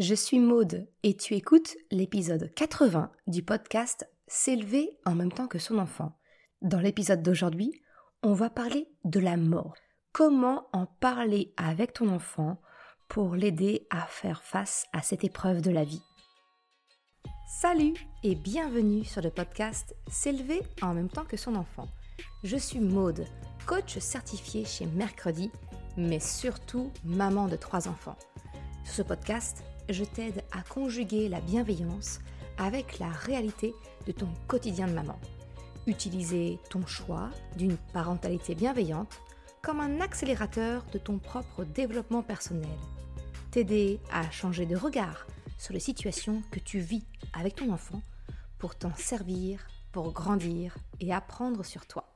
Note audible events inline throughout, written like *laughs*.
Je suis Maude et tu écoutes l'épisode 80 du podcast S'élever en même temps que son enfant. Dans l'épisode d'aujourd'hui, on va parler de la mort. Comment en parler avec ton enfant pour l'aider à faire face à cette épreuve de la vie? Salut et bienvenue sur le podcast S'élever en même temps que son enfant. Je suis Maude, coach certifié chez Mercredi, mais surtout maman de trois enfants. Sur ce podcast, je t'aide à conjuguer la bienveillance avec la réalité de ton quotidien de maman. Utiliser ton choix d'une parentalité bienveillante comme un accélérateur de ton propre développement personnel. T'aider à changer de regard sur les situations que tu vis avec ton enfant pour t'en servir, pour grandir et apprendre sur toi.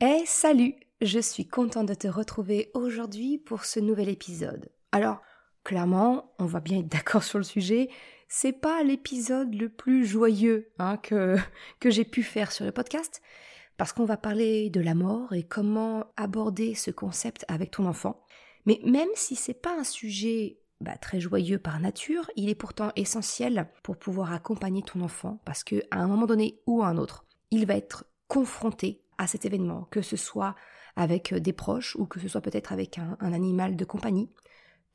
Eh salut, je suis contente de te retrouver aujourd'hui pour ce nouvel épisode. Alors, clairement, on va bien être d'accord sur le sujet, c'est pas l'épisode le plus joyeux hein, que, *laughs* que j'ai pu faire sur le podcast, parce qu'on va parler de la mort et comment aborder ce concept avec ton enfant. Mais même si c'est pas un sujet bah, très joyeux par nature, il est pourtant essentiel pour pouvoir accompagner ton enfant, parce qu'à un moment donné ou à un autre, il va être confronté à cet événement, que ce soit avec des proches ou que ce soit peut-être avec un animal de compagnie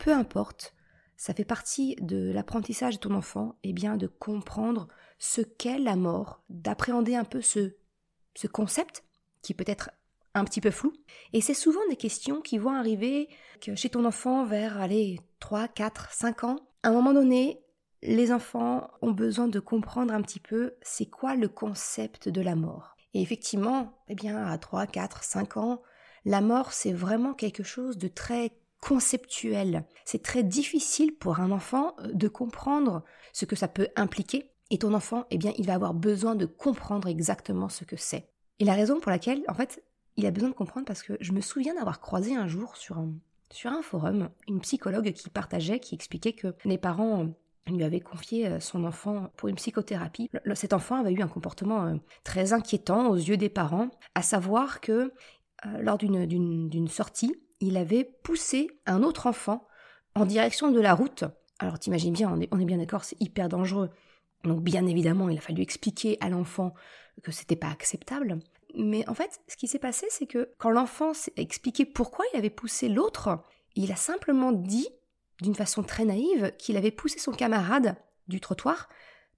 peu importe, ça fait partie de l'apprentissage de ton enfant, et eh bien de comprendre ce qu'est la mort, d'appréhender un peu ce, ce concept qui peut être un petit peu flou. Et c'est souvent des questions qui vont arriver chez ton enfant vers, allez, 3, 4, 5 ans. À un moment donné, les enfants ont besoin de comprendre un petit peu c'est quoi le concept de la mort. Et effectivement, eh bien, à 3, 4, 5 ans, la mort, c'est vraiment quelque chose de très conceptuel. C'est très difficile pour un enfant euh, de comprendre ce que ça peut impliquer. Et ton enfant, eh bien, il va avoir besoin de comprendre exactement ce que c'est. Et la raison pour laquelle, en fait, il a besoin de comprendre parce que je me souviens d'avoir croisé un jour sur un, sur un forum une psychologue qui partageait, qui expliquait que les parents lui avaient confié euh, son enfant pour une psychothérapie. Cet enfant avait eu un comportement euh, très inquiétant aux yeux des parents, à savoir que lors d'une sortie, il avait poussé un autre enfant en direction de la route. Alors t'imagines bien, on est, bien d'accord, c'est hyper dangereux. Donc bien évidemment, il a fallu expliquer à l'enfant que c'était pas acceptable. Mais en fait, ce qui s'est passé, c'est que quand l'enfant s'est expliqué pourquoi il avait poussé l'autre, il a simplement dit, d'une façon très naïve, qu'il avait poussé son camarade du trottoir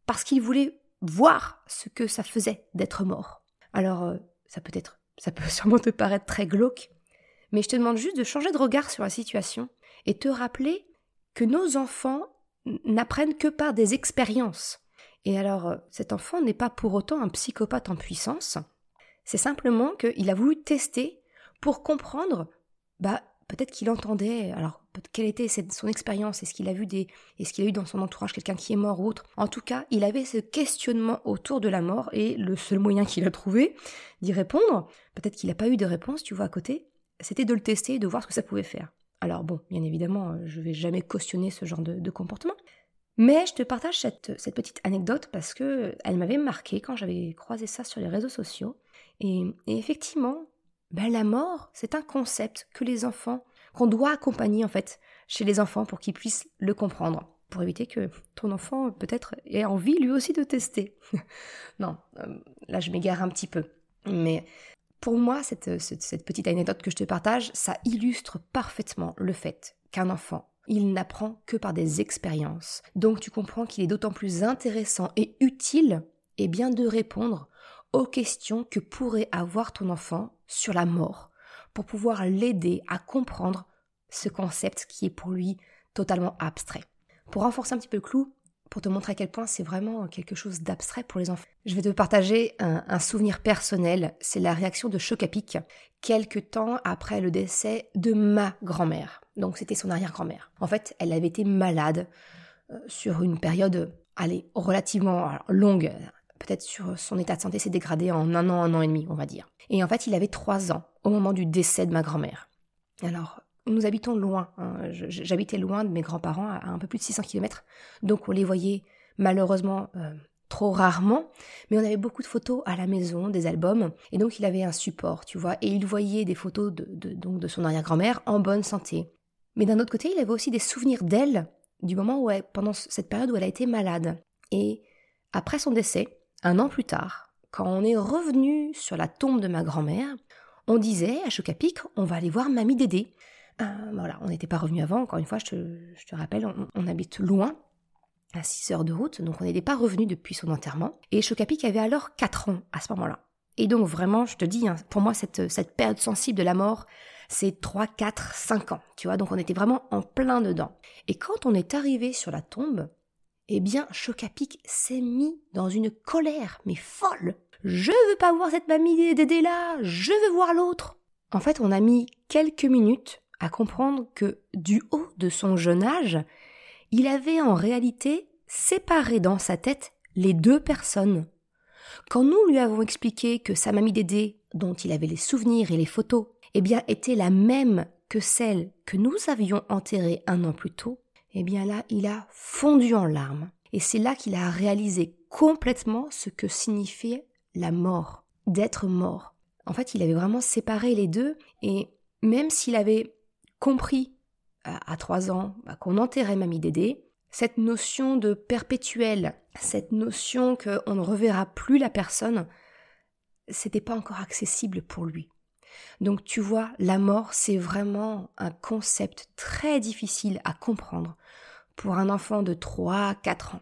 parce qu'il voulait voir ce que ça faisait d'être mort. Alors, euh, ça peut être, ça peut *laughs* sûrement te paraître très glauque, mais je te demande juste de changer de regard sur la situation et te rappeler que nos enfants n'apprennent que par des expériences. Et alors, euh, cet enfant n'est pas pour autant un psychopathe en puissance, c'est simplement qu'il a voulu tester pour comprendre, bah, peut-être qu'il entendait, alors, quelle était son expérience, est-ce qu'il a vu des, est-ce qu'il a eu dans son entourage quelqu'un qui est mort ou autre. En tout cas, il avait ce questionnement autour de la mort et le seul moyen qu'il a trouvé d'y répondre, peut-être qu'il n'a pas eu de réponse, tu vois, à côté, c'était de le tester et de voir ce que ça pouvait faire. Alors bon, bien évidemment, euh, je vais jamais cautionner ce genre de, comportement. Mais je te partage cette, petite anecdote parce que elle m'avait marqué quand j'avais croisé ça sur les réseaux sociaux. Et, effectivement, ben la mort, c'est un concept que les enfants, qu'on doit accompagner en fait chez les enfants pour qu'ils puissent le comprendre, pour éviter que ton enfant peut-être ait envie lui aussi de tester. *laughs* non, euh, là je m'égare un petit peu. Mais pour moi, cette, petite anecdote que je te partage, ça illustre parfaitement le fait qu'un enfant, il n'apprend que par des expériences. Donc tu comprends qu'il est d'autant plus intéressant et utile et bien de répondre aux questions que pourrait avoir ton enfant sur la mort, pour pouvoir l'aider à comprendre ce concept qui est pour lui totalement abstrait. Pour renforcer un petit peu le clou, pour te montrer à quel point c'est vraiment quelque chose d'abstrait pour les enfants. Je vais te partager un, souvenir personnel, c'est la réaction de choc à pic, quelques temps après le décès de ma grand-mère. Donc c'était son arrière-grand-mère. En fait, elle avait été malade euh, sur une période, allez, relativement longue. Peut-être sur son état de santé s'est dégradé en un an, un an et demi, on va dire. Et en fait, il avait trois ans au moment du décès de ma grand-mère. Alors, nous habitons loin. Hein. J'habitais loin de mes grands-parents, à un peu plus de 600 km. Donc on les voyait malheureusement euh, trop rarement, mais on avait beaucoup de photos à la maison, des albums, et donc il avait un support, tu vois, et il voyait des photos de, donc de son arrière-grand-mère en bonne santé. Mais d'un autre côté, il avait aussi des souvenirs d'elle, du moment où elle, pendant cette période où elle a été malade. Et après son décès, un an plus tard, quand on est revenu sur la tombe de ma grand-mère, on disait à Chocapic, on va aller voir Mamie Dédé. Euh, voilà, on n'était pas revenu avant, encore une fois, je te, rappelle, on, habite loin, à 6 heures de route, donc on n'était pas revenu depuis son enterrement. Et Chocapic avait alors 4 ans à ce moment-là. Et donc vraiment, je te dis, hein, pour moi, cette, cette période sensible de la mort, c'est 3, 4, 5 ans, tu vois, donc on était vraiment en plein dedans. Et quand on est arrivé sur la tombe, eh bien, Chocapic s'est mis dans une colère, mais folle. Je veux pas voir cette mamie Dédé là, je veux voir l'autre. En fait, on a mis quelques minutes à comprendre que, du haut de son jeune âge, il avait en réalité séparé dans sa tête les deux personnes. Quand nous lui avons expliqué que sa mamie Dédé, dont il avait les souvenirs et les photos, eh bien, était la même que celle que nous avions enterrée un an plus tôt, eh bien là, il a fondu en larmes. Et c'est là qu'il a réalisé complètement ce que signifiait la mort, d'être mort. En fait, il avait vraiment séparé les deux, et même s'il avait compris à trois ans bah, qu'on enterrait Mamie Dédé, cette notion de perpétuel, cette notion qu'on ne reverra plus la personne, c'était pas encore accessible pour lui. Donc tu vois, la mort, c'est vraiment un concept très difficile à comprendre pour un enfant de 3 4 ans.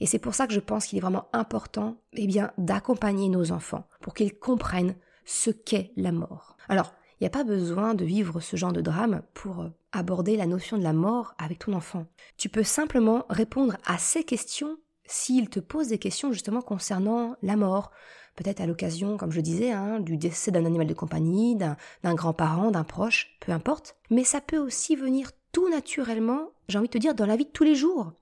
Et c'est pour ça que je pense qu'il est vraiment important eh bien, d'accompagner nos enfants pour qu'ils comprennent ce qu'est la mort. Alors, il n'y a pas besoin de vivre ce genre de drame pour euh, aborder la notion de la mort avec ton enfant. Tu peux simplement répondre à ces questions s'il te pose des questions justement concernant la mort, peut-être à l'occasion, comme je disais, hein, du décès d'un animal de compagnie, d'un grand-parent, d'un proche, peu importe. Mais ça peut aussi venir tout naturellement, j'ai envie de te dire, dans la vie de tous les jours.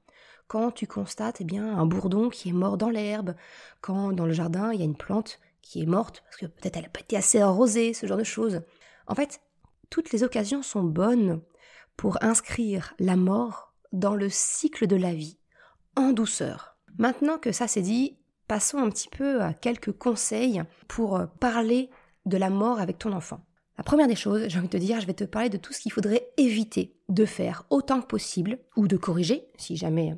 Quand tu constates eh bien, un bourdon qui est mort dans l'herbe, quand dans le jardin il y a une plante qui est morte, parce que peut-être elle n'a pas été assez arrosée, ce genre de choses. En fait, toutes les occasions sont bonnes pour inscrire la mort dans le cycle de la vie, en douceur. Maintenant que ça c'est dit, passons un petit peu à quelques conseils pour euh, parler de la mort avec ton enfant. La première des choses, j'ai envie de te dire, je vais te parler de tout ce qu'il faudrait éviter de faire autant que possible, ou de corriger, si jamais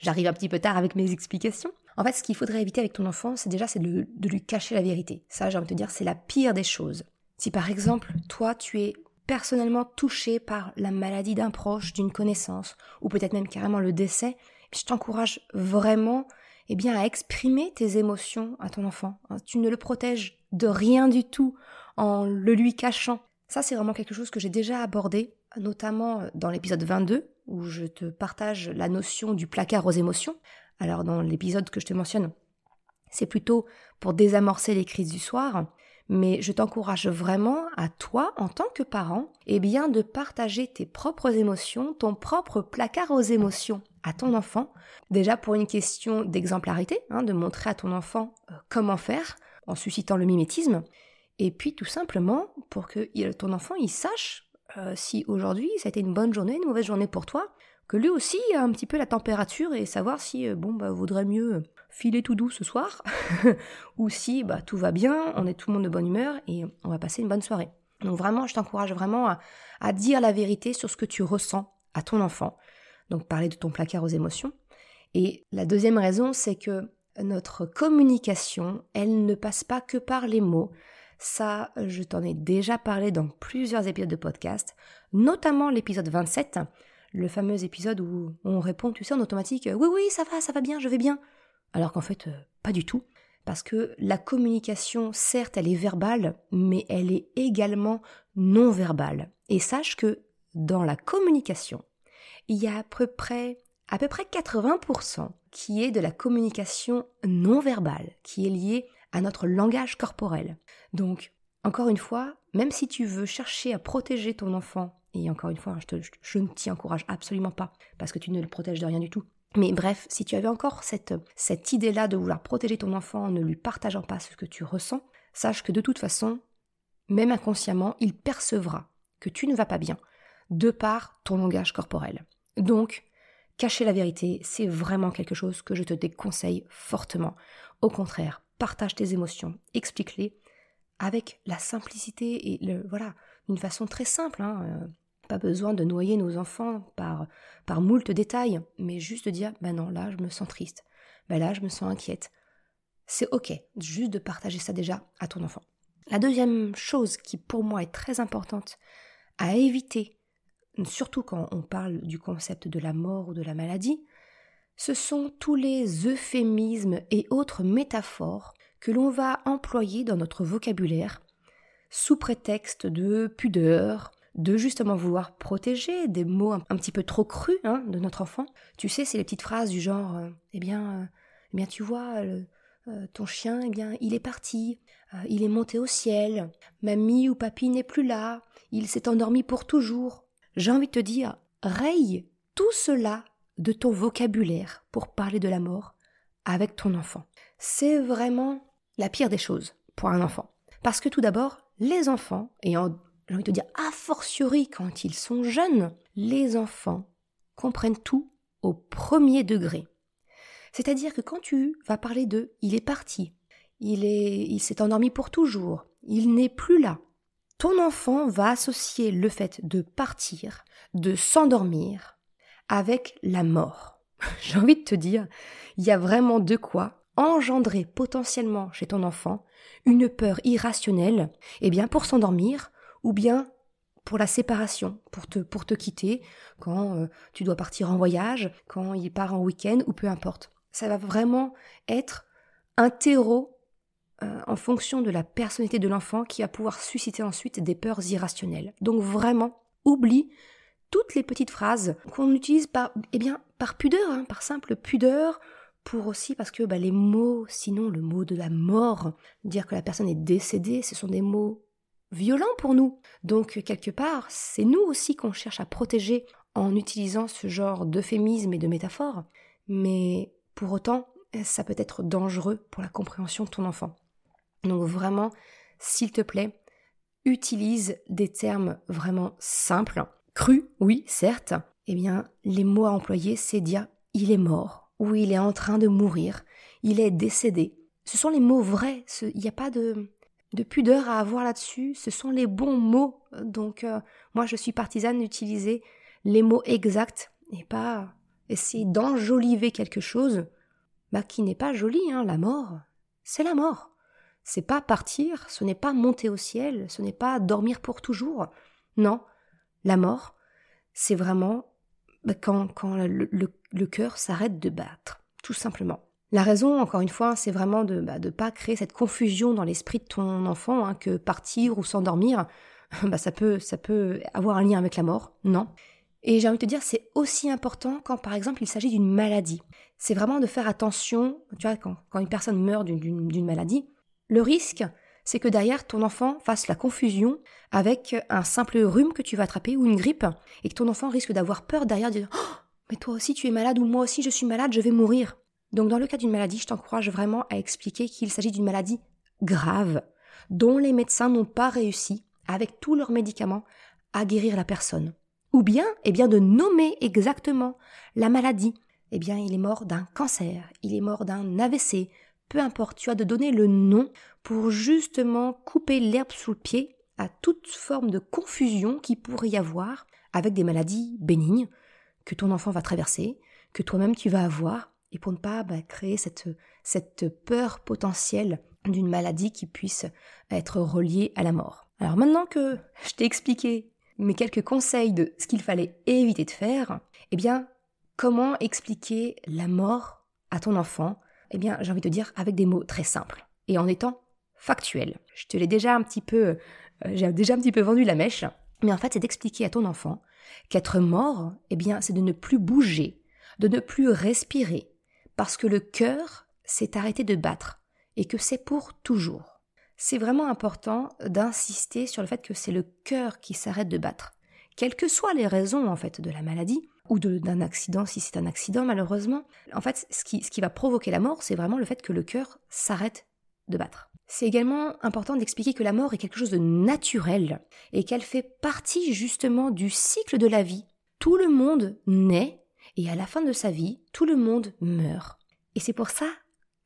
j'arrive un petit peu tard avec mes explications. En fait, ce qu'il faudrait éviter avec ton enfant, c'est déjà de, de, lui cacher la vérité. Ça, j'ai envie de te dire, c'est la pire des choses. Si par exemple, toi, tu es personnellement touché par la maladie d'un proche, d'une connaissance, ou peut-être même carrément le décès, je t'encourage vraiment eh bien, à exprimer tes émotions à ton enfant. Hein, tu ne le protèges de rien du tout en le lui cachant. Ça, c'est vraiment quelque chose que j'ai déjà abordé, notamment dans l'épisode 22, où je te partage la notion du placard aux émotions. Alors, dans l'épisode que je te mentionne, c'est plutôt pour désamorcer les crises du soir, mais je t'encourage vraiment à toi, en tant que parent, eh bien, de partager tes propres émotions, ton propre placard aux émotions à ton enfant, déjà pour une question d'exemplarité, hein, de montrer à ton enfant euh, comment faire en suscitant le mimétisme, et puis tout simplement pour que ton enfant il sache euh, si aujourd'hui ça a été une bonne journée, une mauvaise journée pour toi, que lui aussi a un petit peu la température et savoir si euh, bon bah vaudrait mieux filer tout doux ce soir *laughs* ou si bah tout va bien, on est tout le monde de bonne humeur et on va passer une bonne soirée. Donc vraiment, je t'encourage vraiment à dire la vérité sur ce que tu ressens à ton enfant donc parler de ton placard aux émotions. Et la deuxième raison, c'est que notre communication, elle ne passe pas que par les mots. Ça, je t'en ai déjà parlé dans plusieurs épisodes de podcast, notamment l'épisode 27, le fameux épisode où on répond, tu sais, en automatique, oui, oui, ça va, ça va bien, je vais bien. Alors qu'en fait, euh, pas du tout. Parce que la communication, certes, elle est verbale, mais elle est également non verbale. Et sache que dans la communication, il y a à peu près, à peu près 80% qui est de la communication non verbale, qui est liée à notre langage corporel. Donc, encore une fois, même si tu veux chercher à protéger ton enfant, et encore une fois, je, je ne t'y encourage absolument pas, parce que tu ne le protèges de rien du tout. Mais bref, si tu avais encore cette, idée-là de vouloir protéger ton enfant en ne lui partageant pas ce que tu ressens, sache que de toute façon, même inconsciemment, il percevra que tu ne vas pas bien, de par ton langage corporel. Donc, cacher la vérité, c'est vraiment quelque chose que je te déconseille fortement. Au contraire, partage tes émotions, explique-les avec la simplicité et voilà, d'une façon très simple. Hein, euh, pas besoin de noyer nos enfants par, par moult détails, mais juste de dire, ben non, là, je me sens triste. Ben là, je me sens inquiète. C'est ok, juste de partager ça déjà à ton enfant. La deuxième chose qui pour moi est très importante à éviter, surtout quand on parle du concept de la mort ou de la maladie, ce sont tous les euphémismes et autres métaphores que l'on va employer dans notre vocabulaire sous prétexte de pudeur, de justement vouloir protéger des mots un, petit peu trop crus hein, de notre enfant. Tu sais, c'est les petites phrases du genre euh, Eh bien, euh, eh bien, tu vois, euh, ton chien, eh bien, il est parti, il est monté au ciel, mamie ou papy n'est plus là, il s'est endormi pour toujours. J'ai envie de te dire, raye tout cela de ton vocabulaire pour parler de la mort avec ton enfant. C'est vraiment la pire des choses pour un enfant. Parce que tout d'abord, les enfants, et j'ai envie de dire a fortiori quand ils sont jeunes, les enfants comprennent tout au premier degré. C'est-à-dire que quand tu vas parler de il est parti, il est il s'est endormi pour toujours, il n'est plus là. Ton enfant va associer le fait de partir, de s'endormir avec la mort. *laughs* J'ai envie de te dire, il y a vraiment de quoi engendrer potentiellement chez ton enfant une peur irrationnelle, eh bien pour s'endormir ou bien pour la séparation, pour te, quitter quand euh, tu dois partir en voyage, quand il part en week-end ou peu importe. Ça va vraiment être un terreau euh, en fonction de la personnalité de l'enfant qui va pouvoir susciter ensuite des peurs irrationnelles. Donc vraiment, oublie toutes les petites phrases qu'on utilise par, eh bien, par pudeur, hein, par simple pudeur, pour aussi parce que bah, les mots, sinon le mot de la mort, dire que la personne est décédée, ce sont des mots violents pour nous. Donc quelque part, c'est nous aussi qu'on cherche à protéger en utilisant ce genre d'euphémisme et de métaphores. Mais pour autant, ça peut être dangereux pour la compréhension de ton enfant. Donc vraiment, s'il te plaît, utilise des termes vraiment simples Cru, oui, certes. Eh bien, les mots à employer, c'est dire il est mort, ou il est en train de mourir, il est décédé. Ce sont les mots vrais, il n'y a pas de, de pudeur à avoir là-dessus, ce sont les bons mots. Donc, euh, moi, je suis partisane d'utiliser les mots exacts et pas essayer d'enjoliver quelque chose bah, qui n'est pas joli, hein, la mort. C'est la mort. C'est pas partir, ce n'est pas monter au ciel, ce n'est pas dormir pour toujours. Non, la mort, c'est vraiment bah, quand, le, cœur s'arrête de battre, tout simplement. La raison, encore une fois, c'est vraiment de ne bah, pas créer cette confusion dans l'esprit de ton enfant, hein, que partir ou s'endormir, *laughs* bah, ça, peut, ça peut avoir un lien avec la mort. Non. Et j'ai envie de te dire, c'est aussi important quand, par exemple, il s'agit d'une maladie. C'est vraiment de faire attention, tu vois, quand, quand une personne meurt d'une maladie, le risque, c'est que derrière ton enfant fasse la confusion avec un simple rhume que tu vas attraper ou une grippe et que ton enfant risque d'avoir peur derrière de dire oh, mais toi aussi tu es malade ou moi aussi je suis malade, je vais mourir. Donc dans le cas d'une maladie, je t'encourage vraiment à expliquer qu'il s'agit d'une maladie grave dont les médecins n'ont pas réussi avec tous leurs médicaments à guérir la personne. Ou bien, eh bien de nommer exactement la maladie. Eh bien, il est mort d'un cancer, il est mort d'un AVC, peu importe, tu as de donner le nom pour justement couper l'herbe sous le pied à toute forme de confusion qui pourrait y avoir avec des maladies bénignes que ton enfant va traverser, que toi-même tu vas avoir, et pour ne pas bah, créer cette, peur potentielle d'une maladie qui puisse être reliée à la mort. Alors maintenant que *laughs* je t'ai expliqué mes quelques conseils de ce qu'il fallait éviter de faire, eh bien, comment expliquer la mort à ton enfant? Eh bien, j'ai envie de dire avec des mots très simples et en étant factuel. Je te l'ai déjà un petit peu, euh, j'ai déjà un petit peu vendu la mèche, mais en fait, c'est d'expliquer à ton enfant qu'être mort, eh bien, c'est de ne plus bouger, de ne plus respirer, parce que le cœur s'est arrêté de battre et que c'est pour toujours. C'est vraiment important d'insister sur le fait que c'est le cœur qui s'arrête de battre. Quelles que soient les raisons en fait de la maladie, ou d'un accident si c'est un accident malheureusement. En fait, ce qui, ce qui va provoquer la mort, c'est vraiment le fait que le cœur s'arrête de battre. C'est également important d'expliquer que la mort est quelque chose de naturel et qu'elle fait partie justement du cycle de la vie. Tout le monde naît et à la fin de sa vie, tout le monde meurt. Et c'est pour ça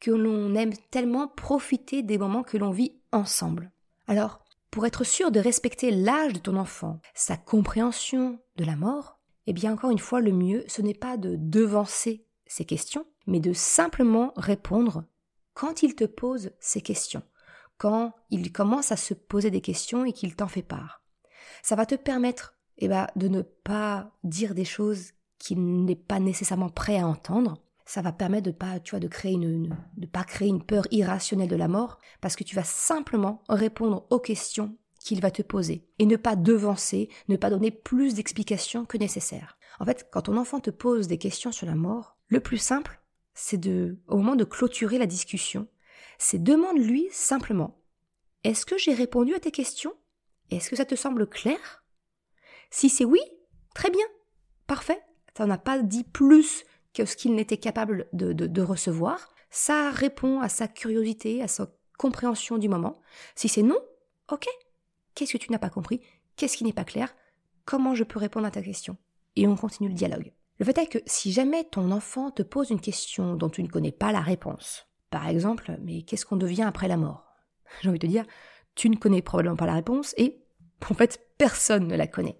que l'on aime tellement profiter des moments que l'on vit ensemble. Alors, pour être sûr de respecter l'âge de ton enfant, sa compréhension de la mort, eh bien encore une fois, le mieux, ce n'est pas de devancer ces questions, mais de simplement répondre quand il te pose ces questions, quand il commence à se poser des questions et qu'il t'en fait part. Ça va te permettre eh ben, de ne pas dire des choses qu'il n'est pas nécessairement prêt à entendre. Ça va permettre de pas, tu vois, de créer une, pas créer une peur irrationnelle de la mort, parce que tu vas simplement répondre aux questions qu'il va te poser et ne pas devancer, ne pas donner plus d'explications que nécessaire. En fait, quand ton enfant te pose des questions sur la mort, le plus simple, c'est de, au moment de clôturer la discussion, c'est demande-lui simplement Est-ce que j'ai répondu à tes questions? Est-ce que ça te semble clair? Si c'est oui, très bien, parfait, ça n'a pas dit plus que ce qu'il n'était capable de, de, recevoir, ça répond à sa curiosité, à sa compréhension du moment. Si c'est non, ok, qu'est-ce que tu n'as pas compris? Qu'est-ce qui n'est pas clair? Comment je peux répondre à ta question? Et on continue le dialogue. Le fait est que si jamais ton enfant te pose une question dont tu ne connais pas la réponse, par exemple, mais qu'est-ce qu'on devient après la mort? J'ai envie de te dire, tu ne connais probablement pas la réponse et en fait personne ne la connaît.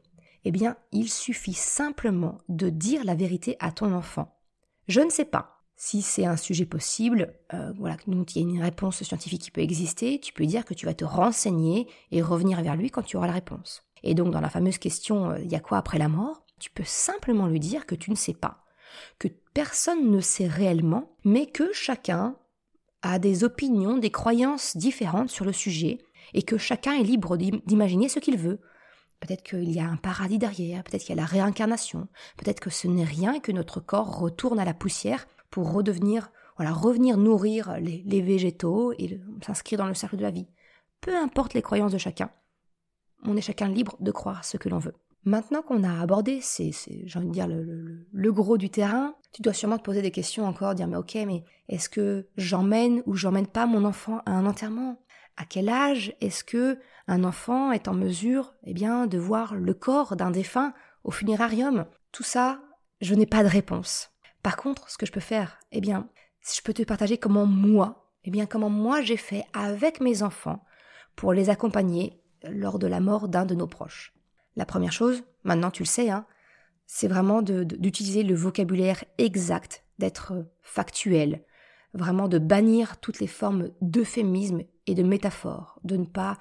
Eh bien, il suffit simplement de dire la vérité à ton enfant. Je ne sais pas. Si c'est un sujet possible, euh, voilà, donc il y a une réponse scientifique qui peut exister, tu peux dire que tu vas te renseigner et revenir vers lui quand tu auras la réponse. Et donc dans la fameuse question euh, il y a quoi après la mort? Tu peux simplement lui dire que tu ne sais pas, que personne ne sait réellement, mais que chacun a des opinions, des croyances différentes sur le sujet, et que chacun est libre d'imaginer ce qu'il veut. Peut-être qu'il y a un paradis derrière, peut-être qu'il y a la réincarnation, peut-être que ce n'est rien et que notre corps retourne à la poussière pour redevenir, voilà, revenir nourrir les, végétaux et s'inscrire dans le cercle de la vie. Peu importe les croyances de chacun, on est chacun libre de croire ce que l'on veut. Maintenant qu'on a abordé, c'est, j'ai envie de dire, le, gros du terrain, tu dois sûrement te poser des questions encore, dire mais ok, mais est-ce que j'emmène ou j'emmène pas mon enfant à un enterrement? À quel âge est-ce que un enfant est en mesure, eh bien, de voir le corps d'un défunt au funérarium? Tout ça, je n'ai pas de réponse. Par contre, ce que je peux faire, eh bien, je peux te partager comment moi, eh bien, comment moi j'ai fait avec mes enfants pour les accompagner lors de la mort d'un de nos proches. La première chose, maintenant tu le sais, hein, c'est vraiment d'utiliser le vocabulaire exact, d'être factuel, vraiment de bannir toutes les formes d'euphémisme et de métaphores, de ne pas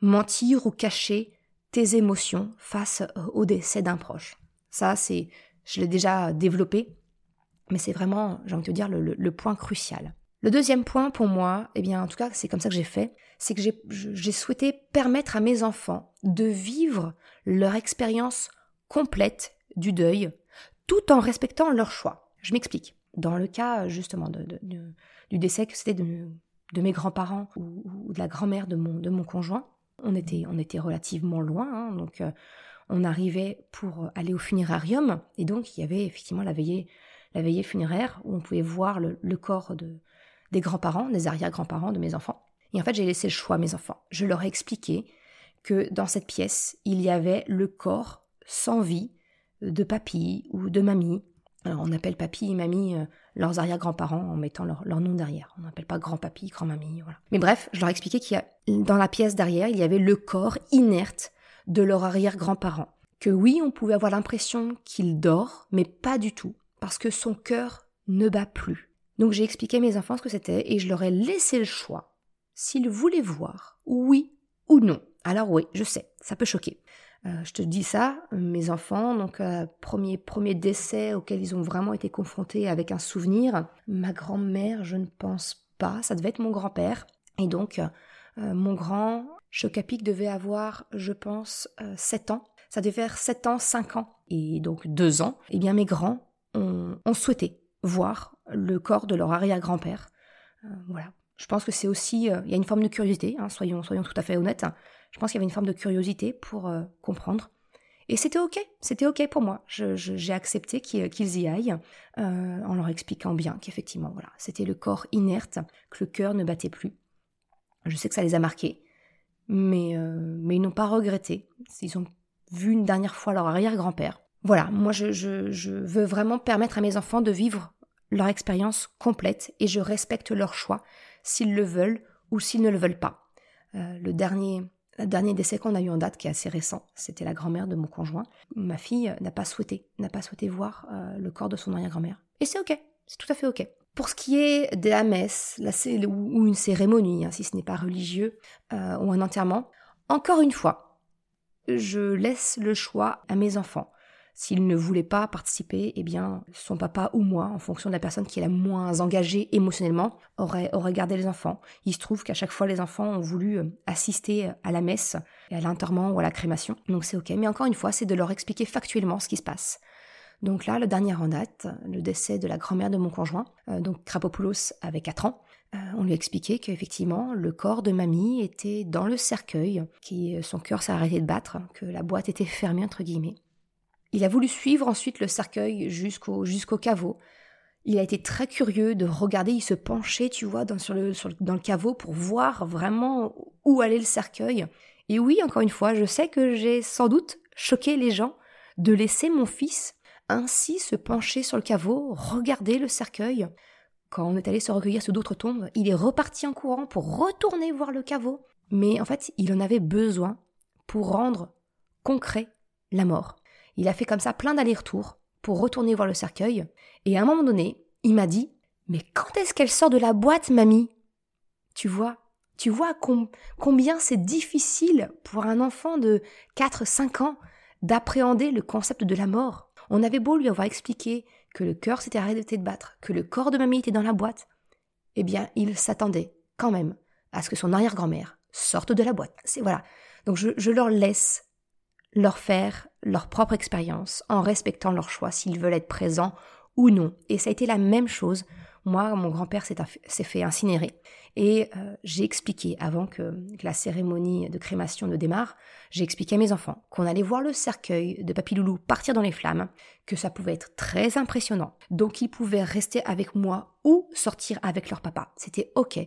mentir ou cacher tes émotions face au décès d'un proche. Ça, c'est, je l'ai déjà développé, mais c'est vraiment, j'ai envie de te dire, le, point crucial. Le deuxième point pour moi, eh bien, en tout cas, c'est comme ça que j'ai fait, c'est que j'ai souhaité permettre à mes enfants de vivre leur expérience complète du deuil, tout en respectant leur choix. Je m'explique. Dans le cas justement du décès c'était de, mes grands-parents ou, de la grand-mère de mon, de mon conjoint, on était, on était relativement loin, hein, donc euh, on arrivait pour aller au funérarium, et donc il y avait effectivement la veillée, la veillée funéraire où on pouvait voir le, le corps de, des grands-parents, des arrière-grands-parents de mes enfants. Et en fait, j'ai laissé le choix à mes enfants. Je leur ai expliqué que dans cette pièce, il y avait le corps sans vie de papy ou de mamie. Alors on appelle papy et mamie euh, leurs arrière-grands-parents en mettant leur, nom derrière. On n'appelle pas grand-papy, grand-mamie, voilà. Mais bref, je leur ai expliqué qu'il y a, dans la pièce derrière, il y avait le corps inerte de leur arrière-grands-parents. Que oui, on pouvait avoir l'impression qu'il dort, mais pas du tout, parce que son cœur ne bat plus. Donc j'ai expliqué à mes enfants ce que c'était et je leur ai laissé le choix s'ils voulaient voir, oui ou non. Alors oui, je sais, ça peut choquer. Euh, je te dis ça, mes enfants, donc euh, premier, premier décès auquel ils ont vraiment été confrontés avec un souvenir. Ma grand-mère, je ne pense pas, ça devait être mon grand-père. Et donc, euh, mon grand, Chocapic devait avoir, je pense, 7 ans. Ça devait faire 7 ans, 5 ans. Et donc 2 ans. Eh bien, mes grands ont, souhaité voir le corps de leur arrière-grand-père. voilà. Je pense que c'est aussi, il y a une forme de curiosité, hein, soyons, soyons tout à fait honnêtes. Je pense qu'il y avait une forme de curiosité pour euh, comprendre. Et c'était ok, c'était ok pour moi. j'ai accepté qu'ils y aillent euh, en leur expliquant bien qu'effectivement, voilà, c'était le corps inerte, que le cœur ne battait plus. Je sais que ça les a marqués, mais, euh, ils n'ont pas regretté. Ils ont vu une dernière fois leur arrière-grand-père. Voilà, moi je veux vraiment permettre à mes enfants de vivre leur expérience complète et je respecte leur choix s'ils le veulent ou s'ils ne le veulent pas. le dernier le dernier décès qu'on a eu en date, qui est assez récent, c'était la grand-mère de mon conjoint. Ma fille n'a pas souhaité, n'a pas souhaité voir euh, le corps de son arrière-grand-mère. Et c'est ok, c'est tout à fait ok. Pour ce qui est de la messe, ou une cérémonie, hein, si ce n'est pas religieux, euh, ou un enterrement, encore une fois, je laisse le choix à mes enfants. S'il ne voulait pas participer, eh bien, son papa ou moi, en fonction de la personne qui est la moins engagée émotionnellement, aurait, gardé les enfants. Il se trouve qu'à chaque fois, les enfants ont voulu euh, assister à la messe, à l'enterrement ou à la crémation. Donc c'est ok. Mais encore une fois, c'est de leur expliquer factuellement ce qui se passe. Donc là, le dernier en date, le décès de la grand-mère de mon conjoint, euh, donc Krapopoulos avait 4 ans, euh, on lui a expliqué qu'effectivement, le corps de mamie était dans le cercueil, qui son cœur s'est arrêté de battre, que la boîte était fermée entre guillemets. Il a voulu suivre ensuite le cercueil jusqu'au caveau. Il a été très curieux de regarder, il se penchait, tu vois, dans, sur le, dans le caveau pour voir vraiment où allait le cercueil. Et oui, encore une fois, je sais que j'ai sans doute choqué les gens de laisser mon fils ainsi se pencher sur le caveau, regarder le cercueil. Quand on est allé se recueillir sous d'autres tombes, il est reparti en courant pour retourner voir le caveau. Mais en fait, il en avait besoin pour rendre concret la mort. Il a fait comme ça plein d'allers-retours pour retourner voir le cercueil. Et à un moment donné, il m'a dit Mais quand est-ce qu'elle sort de la boîte, mamie? Tu vois Tu vois combien c'est difficile pour un enfant de 4-5 ans d'appréhender le concept de la mort. On avait beau lui avoir expliqué que le cœur s'était arrêté de battre, que le corps de mamie était dans la boîte. Eh bien, il s'attendait quand même à ce que son arrière-grand-mère sorte de la boîte. C'est voilà. Donc je, je leur laisse leur faire leur propre expérience en respectant leur choix s'ils veulent être présents ou non. Et ça a été la même chose. Moi, mon grand-père s'est fait incinérer. Et euh, j'ai expliqué, avant que, la cérémonie de crémation ne démarre, j'ai expliqué à mes enfants qu'on allait voir le cercueil de Papy Loulou partir dans les flammes, que ça pouvait être très impressionnant. Donc ils pouvaient rester avec moi ou sortir avec leur papa. C'était ok.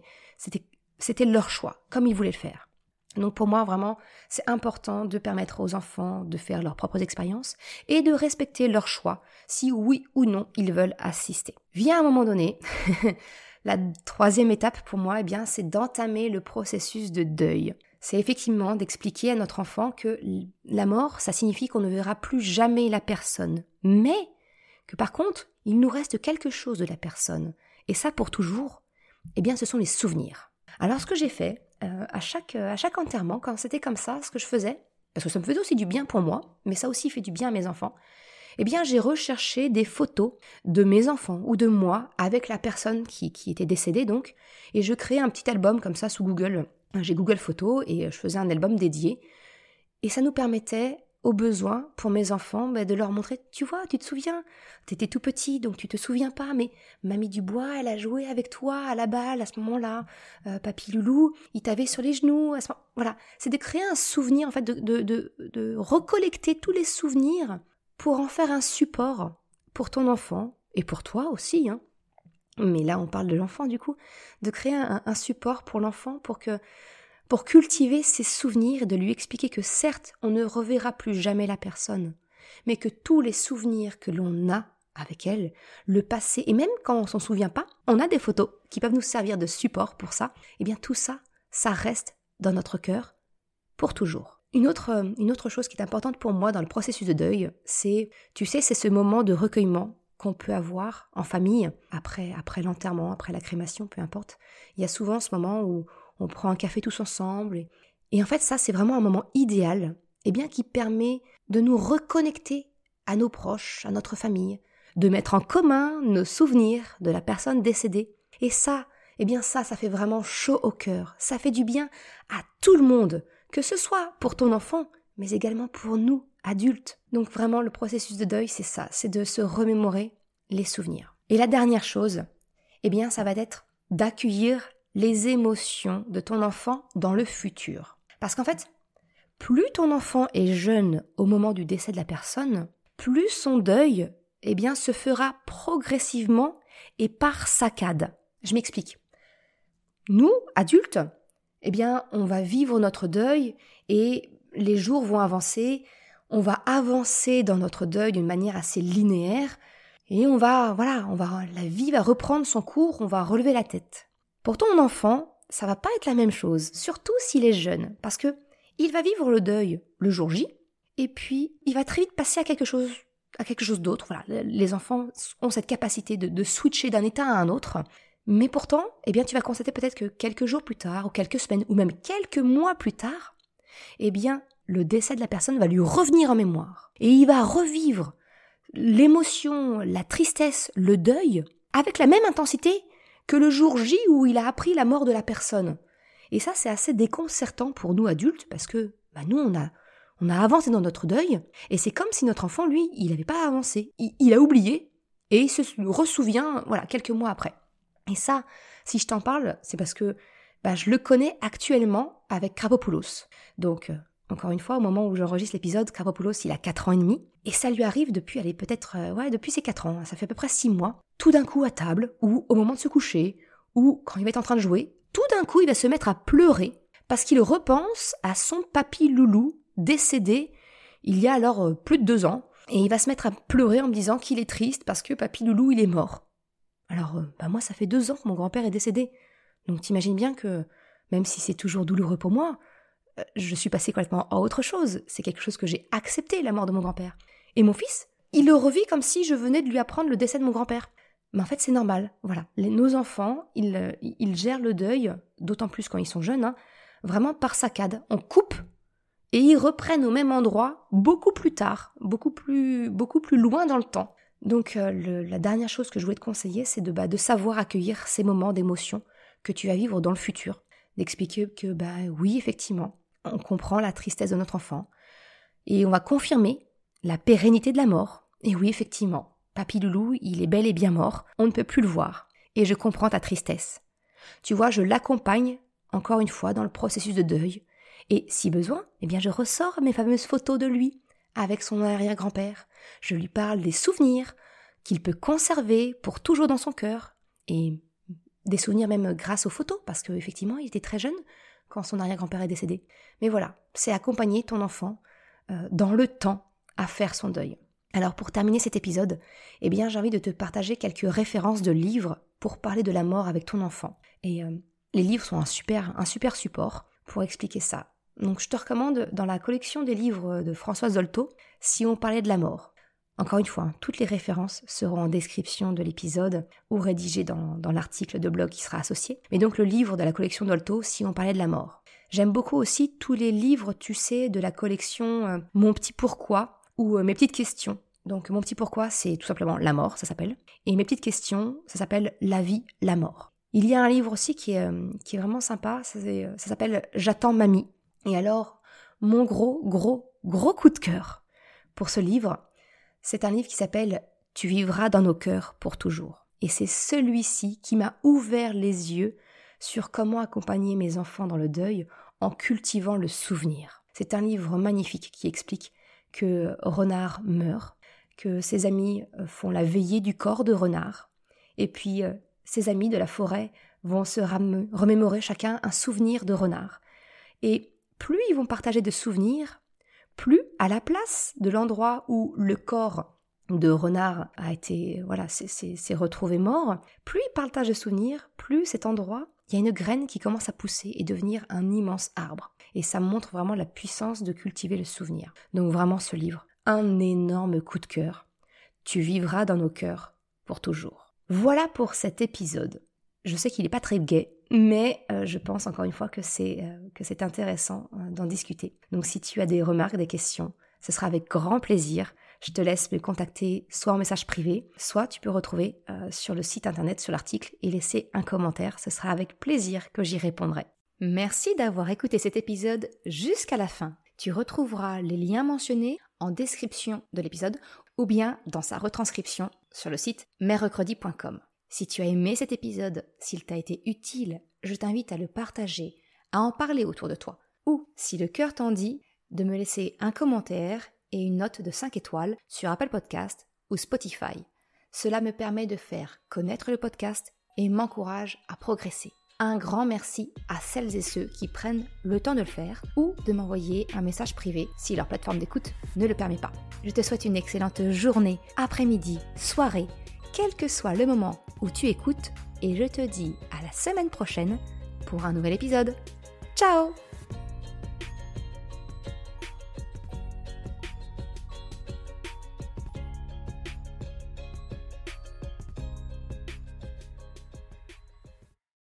C'était leur choix, comme ils voulaient le faire. Donc pour moi, vraiment, c'est important de permettre aux enfants de faire leurs propres expériences et de respecter leur choix, si oui ou non ils veulent assister. Vient un moment donné, *laughs* la troisième étape pour moi, eh bien, c'est d'entamer le processus de deuil. C'est effectivement d'expliquer à notre enfant que la mort, ça signifie qu'on ne verra plus jamais la personne, mais que par contre, il nous reste quelque chose de la personne. Et ça, pour toujours, eh bien, ce sont les souvenirs. Alors, ce que j'ai fait, euh, à, chaque, euh, à chaque enterrement, quand c'était comme ça, ce que je faisais, parce que ça me faisait aussi du bien pour moi, mais ça aussi fait du bien à mes enfants, eh bien j'ai recherché des photos de mes enfants ou de moi avec la personne qui, qui était décédée donc, et je créais un petit album comme ça sous Google. J'ai Google Photos et je faisais un album dédié. Et ça nous permettait au besoin pour mes enfants ben, de leur montrer, tu vois, tu te souviens, t'étais tout petit, donc tu te souviens pas, mais Mamie Dubois, elle a joué avec toi à la balle à ce moment-là, euh, Papy Loulou, il t'avait sur les genoux, à ce moment... voilà, c'est de créer un souvenir, en fait, de, de, de, recollecter tous les souvenirs pour en faire un support pour ton enfant, et pour toi aussi, hein. Mais là, on parle de l'enfant, du coup, de créer un support pour l'enfant pour que pour cultiver ses souvenirs et de lui expliquer que certes, on ne reverra plus jamais la personne, mais que tous les souvenirs que l'on a avec elle, le passé, et même quand on s'en souvient pas, on a des photos qui peuvent nous servir de support pour ça, et eh bien tout ça, ça reste dans notre cœur pour toujours. Une autre, euh, une autre chose qui est importante pour moi dans le processus de deuil, c'est, tu sais, c'est ce moment de recueillement qu'on peut avoir en famille, après, après l'enterrement, après la crémation, peu importe. Il y a souvent ce moment où on prend un café tous ensemble. Et, en fait, ça, c'est vraiment un moment idéal, et eh bien, qui permet de nous reconnecter à nos proches, à notre famille, de mettre en commun nos souvenirs de la personne décédée. Et ça, eh bien ça, ça fait vraiment chaud au cœur. Ça fait du bien à tout le monde, que ce soit pour ton enfant, mais également pour nous, adultes. Donc vraiment, le processus de deuil, c'est ça, c'est de se remémorer les souvenirs. Et la dernière chose, eh bien, ça va être d'accueillir les émotions de ton enfant dans le futur. Parce qu'en fait, plus ton enfant est jeune au moment du décès de la personne, plus son deuil eh bien, se fera progressivement et par saccade. Je m'explique. Nous, adultes, eh bien, on va vivre notre deuil et les jours vont avancer, on va avancer dans notre deuil d'une manière assez linéaire et on va, voilà, on va, la vie va reprendre son cours, on va relever la tête. Pour ton enfant, ça va pas être la même chose, surtout s'il est jeune, parce que il va vivre le deuil le jour J, et puis il va très vite passer à quelque chose à quelque chose d'autre. Voilà, les enfants ont cette capacité de, de switcher d'un état à un autre. Mais pourtant, eh bien, tu vas constater peut-être que quelques jours plus tard, ou quelques semaines, ou même quelques mois plus tard, eh bien, le décès de la personne va lui revenir en mémoire. Et il va revivre l'émotion, la tristesse, le deuil, avec la même intensité que le jour J où il a appris la mort de la personne. Et ça, c'est assez déconcertant pour nous adultes, parce que bah, nous, on a, on a avancé dans notre deuil, et c'est comme si notre enfant, lui, il n'avait pas avancé. Il, a oublié, et il se ressouvient, voilà, quelques mois après. Et ça, si je t'en parle, c'est parce que bah, je le connais actuellement avec Krapopoulos. Donc, euh, encore une fois, au moment où j'enregistre l'épisode, Krapopoulos, il a 4 ans et demi. Et ça lui arrive depuis, allez, peut-être, euh, ouais, depuis ses 4 ans. Ça fait à peu près 6 mois. Tout d'un coup à table, ou au moment de se coucher, ou quand il va être en train de jouer, tout d'un coup, il va se mettre à pleurer parce qu'il repense à son papy loulou décédé il y a alors euh, plus de deux ans. Et il va se mettre à pleurer en me disant qu'il est triste parce que papy loulou, il est mort. Alors, bah moi, ça fait deux ans que mon grand-père est décédé. Donc t'imagines bien que, même si c'est toujours douloureux pour moi, euh, je suis passée complètement à autre chose. C'est quelque chose que j'ai accepté, la mort de mon grand-père. Et mon fils, il le revit comme si je venais de lui apprendre le décès de mon grand-père. Mais en fait, c'est normal. Voilà. nos enfants, ils, ils, gèrent le deuil, d'autant plus quand ils sont jeunes, hein, vraiment par saccade. On coupe et ils reprennent au même endroit beaucoup plus tard, beaucoup plus, beaucoup plus loin dans le temps. Donc euh, la dernière chose que je voulais te conseiller, c'est de, bah, de savoir accueillir ces moments d'émotion que tu vas vivre dans le futur. D'expliquer que, bah oui, effectivement, on comprend la tristesse de notre enfant. Et on va confirmer la pérennité de la mort. Et oui, effectivement, Papy Loulou, il est bel et bien mort, on ne peut plus le voir. Et je comprends ta tristesse. Tu vois, je l'accompagne, encore une fois, dans le processus de deuil. Et si besoin, eh bien je ressors mes fameuses photos de lui, avec son arrière-grand-père. Je lui parle des souvenirs qu'il peut conserver pour toujours dans son cœur. Et des souvenirs même grâce aux photos, parce qu'effectivement, il était très jeune quand son arrière-grand-père est décédé. Mais voilà, c'est accompagner ton enfant euh, dans le temps à faire son deuil. Alors pour terminer cet épisode, eh bien j'ai envie de te partager quelques références de livres pour parler de la mort avec ton enfant. Et euh, les livres sont un super, un super support pour expliquer ça. Donc je te recommande dans la collection des livres de Françoise Zolto, si on parlait de la mort. Encore une fois, hein, toutes les références seront en description de l'épisode ou rédigées dans, l'article de blog qui sera associé. Mais donc le livre de la collection Dolto, si on parlait de la mort. J'aime beaucoup aussi tous les livres, tu sais, de la collection euh, Mon petit pourquoi ou euh, Mes petites questions. Donc Mon petit pourquoi, c'est tout simplement la mort, ça s'appelle. Et Mes petites questions, ça s'appelle La vie, la mort. Il y a un livre aussi qui est, euh, qui est vraiment sympa, ça s'appelle J'attends mamie. Et alors, mon gros, gros, gros coup de cœur pour ce livre, c'est un livre qui s'appelle Tu vivras dans nos cœurs pour toujours. Et c'est celui-ci qui m'a ouvert les yeux sur comment accompagner mes enfants dans le deuil en cultivant le souvenir. C'est un livre magnifique qui explique que Renard meurt, que ses amis euh, font la veillée du corps de Renard, et puis euh, ses amis de la forêt vont se remémorer chacun un souvenir de Renard. Et plus ils vont partager de souvenirs, plus à la place de l'endroit où le corps de renard a été, voilà, s'est retrouvé mort, plus il partage de souvenirs, plus cet endroit, il y a une graine qui commence à pousser et devenir un immense arbre. Et ça montre vraiment la puissance de cultiver le souvenir. Donc vraiment ce livre, un énorme coup de cœur. Tu vivras dans nos cœurs pour toujours. Voilà pour cet épisode. Je sais qu'il n'est pas très gai, mais euh, je pense encore une fois que c'est euh, intéressant euh, d'en discuter. Donc si tu as des remarques, des questions, ce sera avec grand plaisir. Je te laisse me contacter soit en message privé, soit tu peux retrouver sur le site internet sur l'article et laisser un commentaire. Ce sera avec plaisir que j'y répondrai. Merci d'avoir écouté cet épisode jusqu'à la fin. Tu retrouveras les liens mentionnés en description de l'épisode ou bien dans sa retranscription sur le site merrecredi.com. Si tu as aimé cet épisode, s'il t'a été utile, je t'invite à le partager, à en parler autour de toi. Ou, si le cœur t'en dit, de me laisser un commentaire et une note de 5 étoiles sur Apple Podcast ou Spotify. Cela me permet de faire connaître le podcast et m'encourage à progresser. Un grand merci à celles et ceux qui prennent le temps de le faire ou de m'envoyer un message privé si leur plateforme d'écoute ne le permet pas. Je te souhaite une excellente journée, après-midi, soirée quel que soit le moment où tu écoutes, et je te dis à la semaine prochaine pour un nouvel épisode. Ciao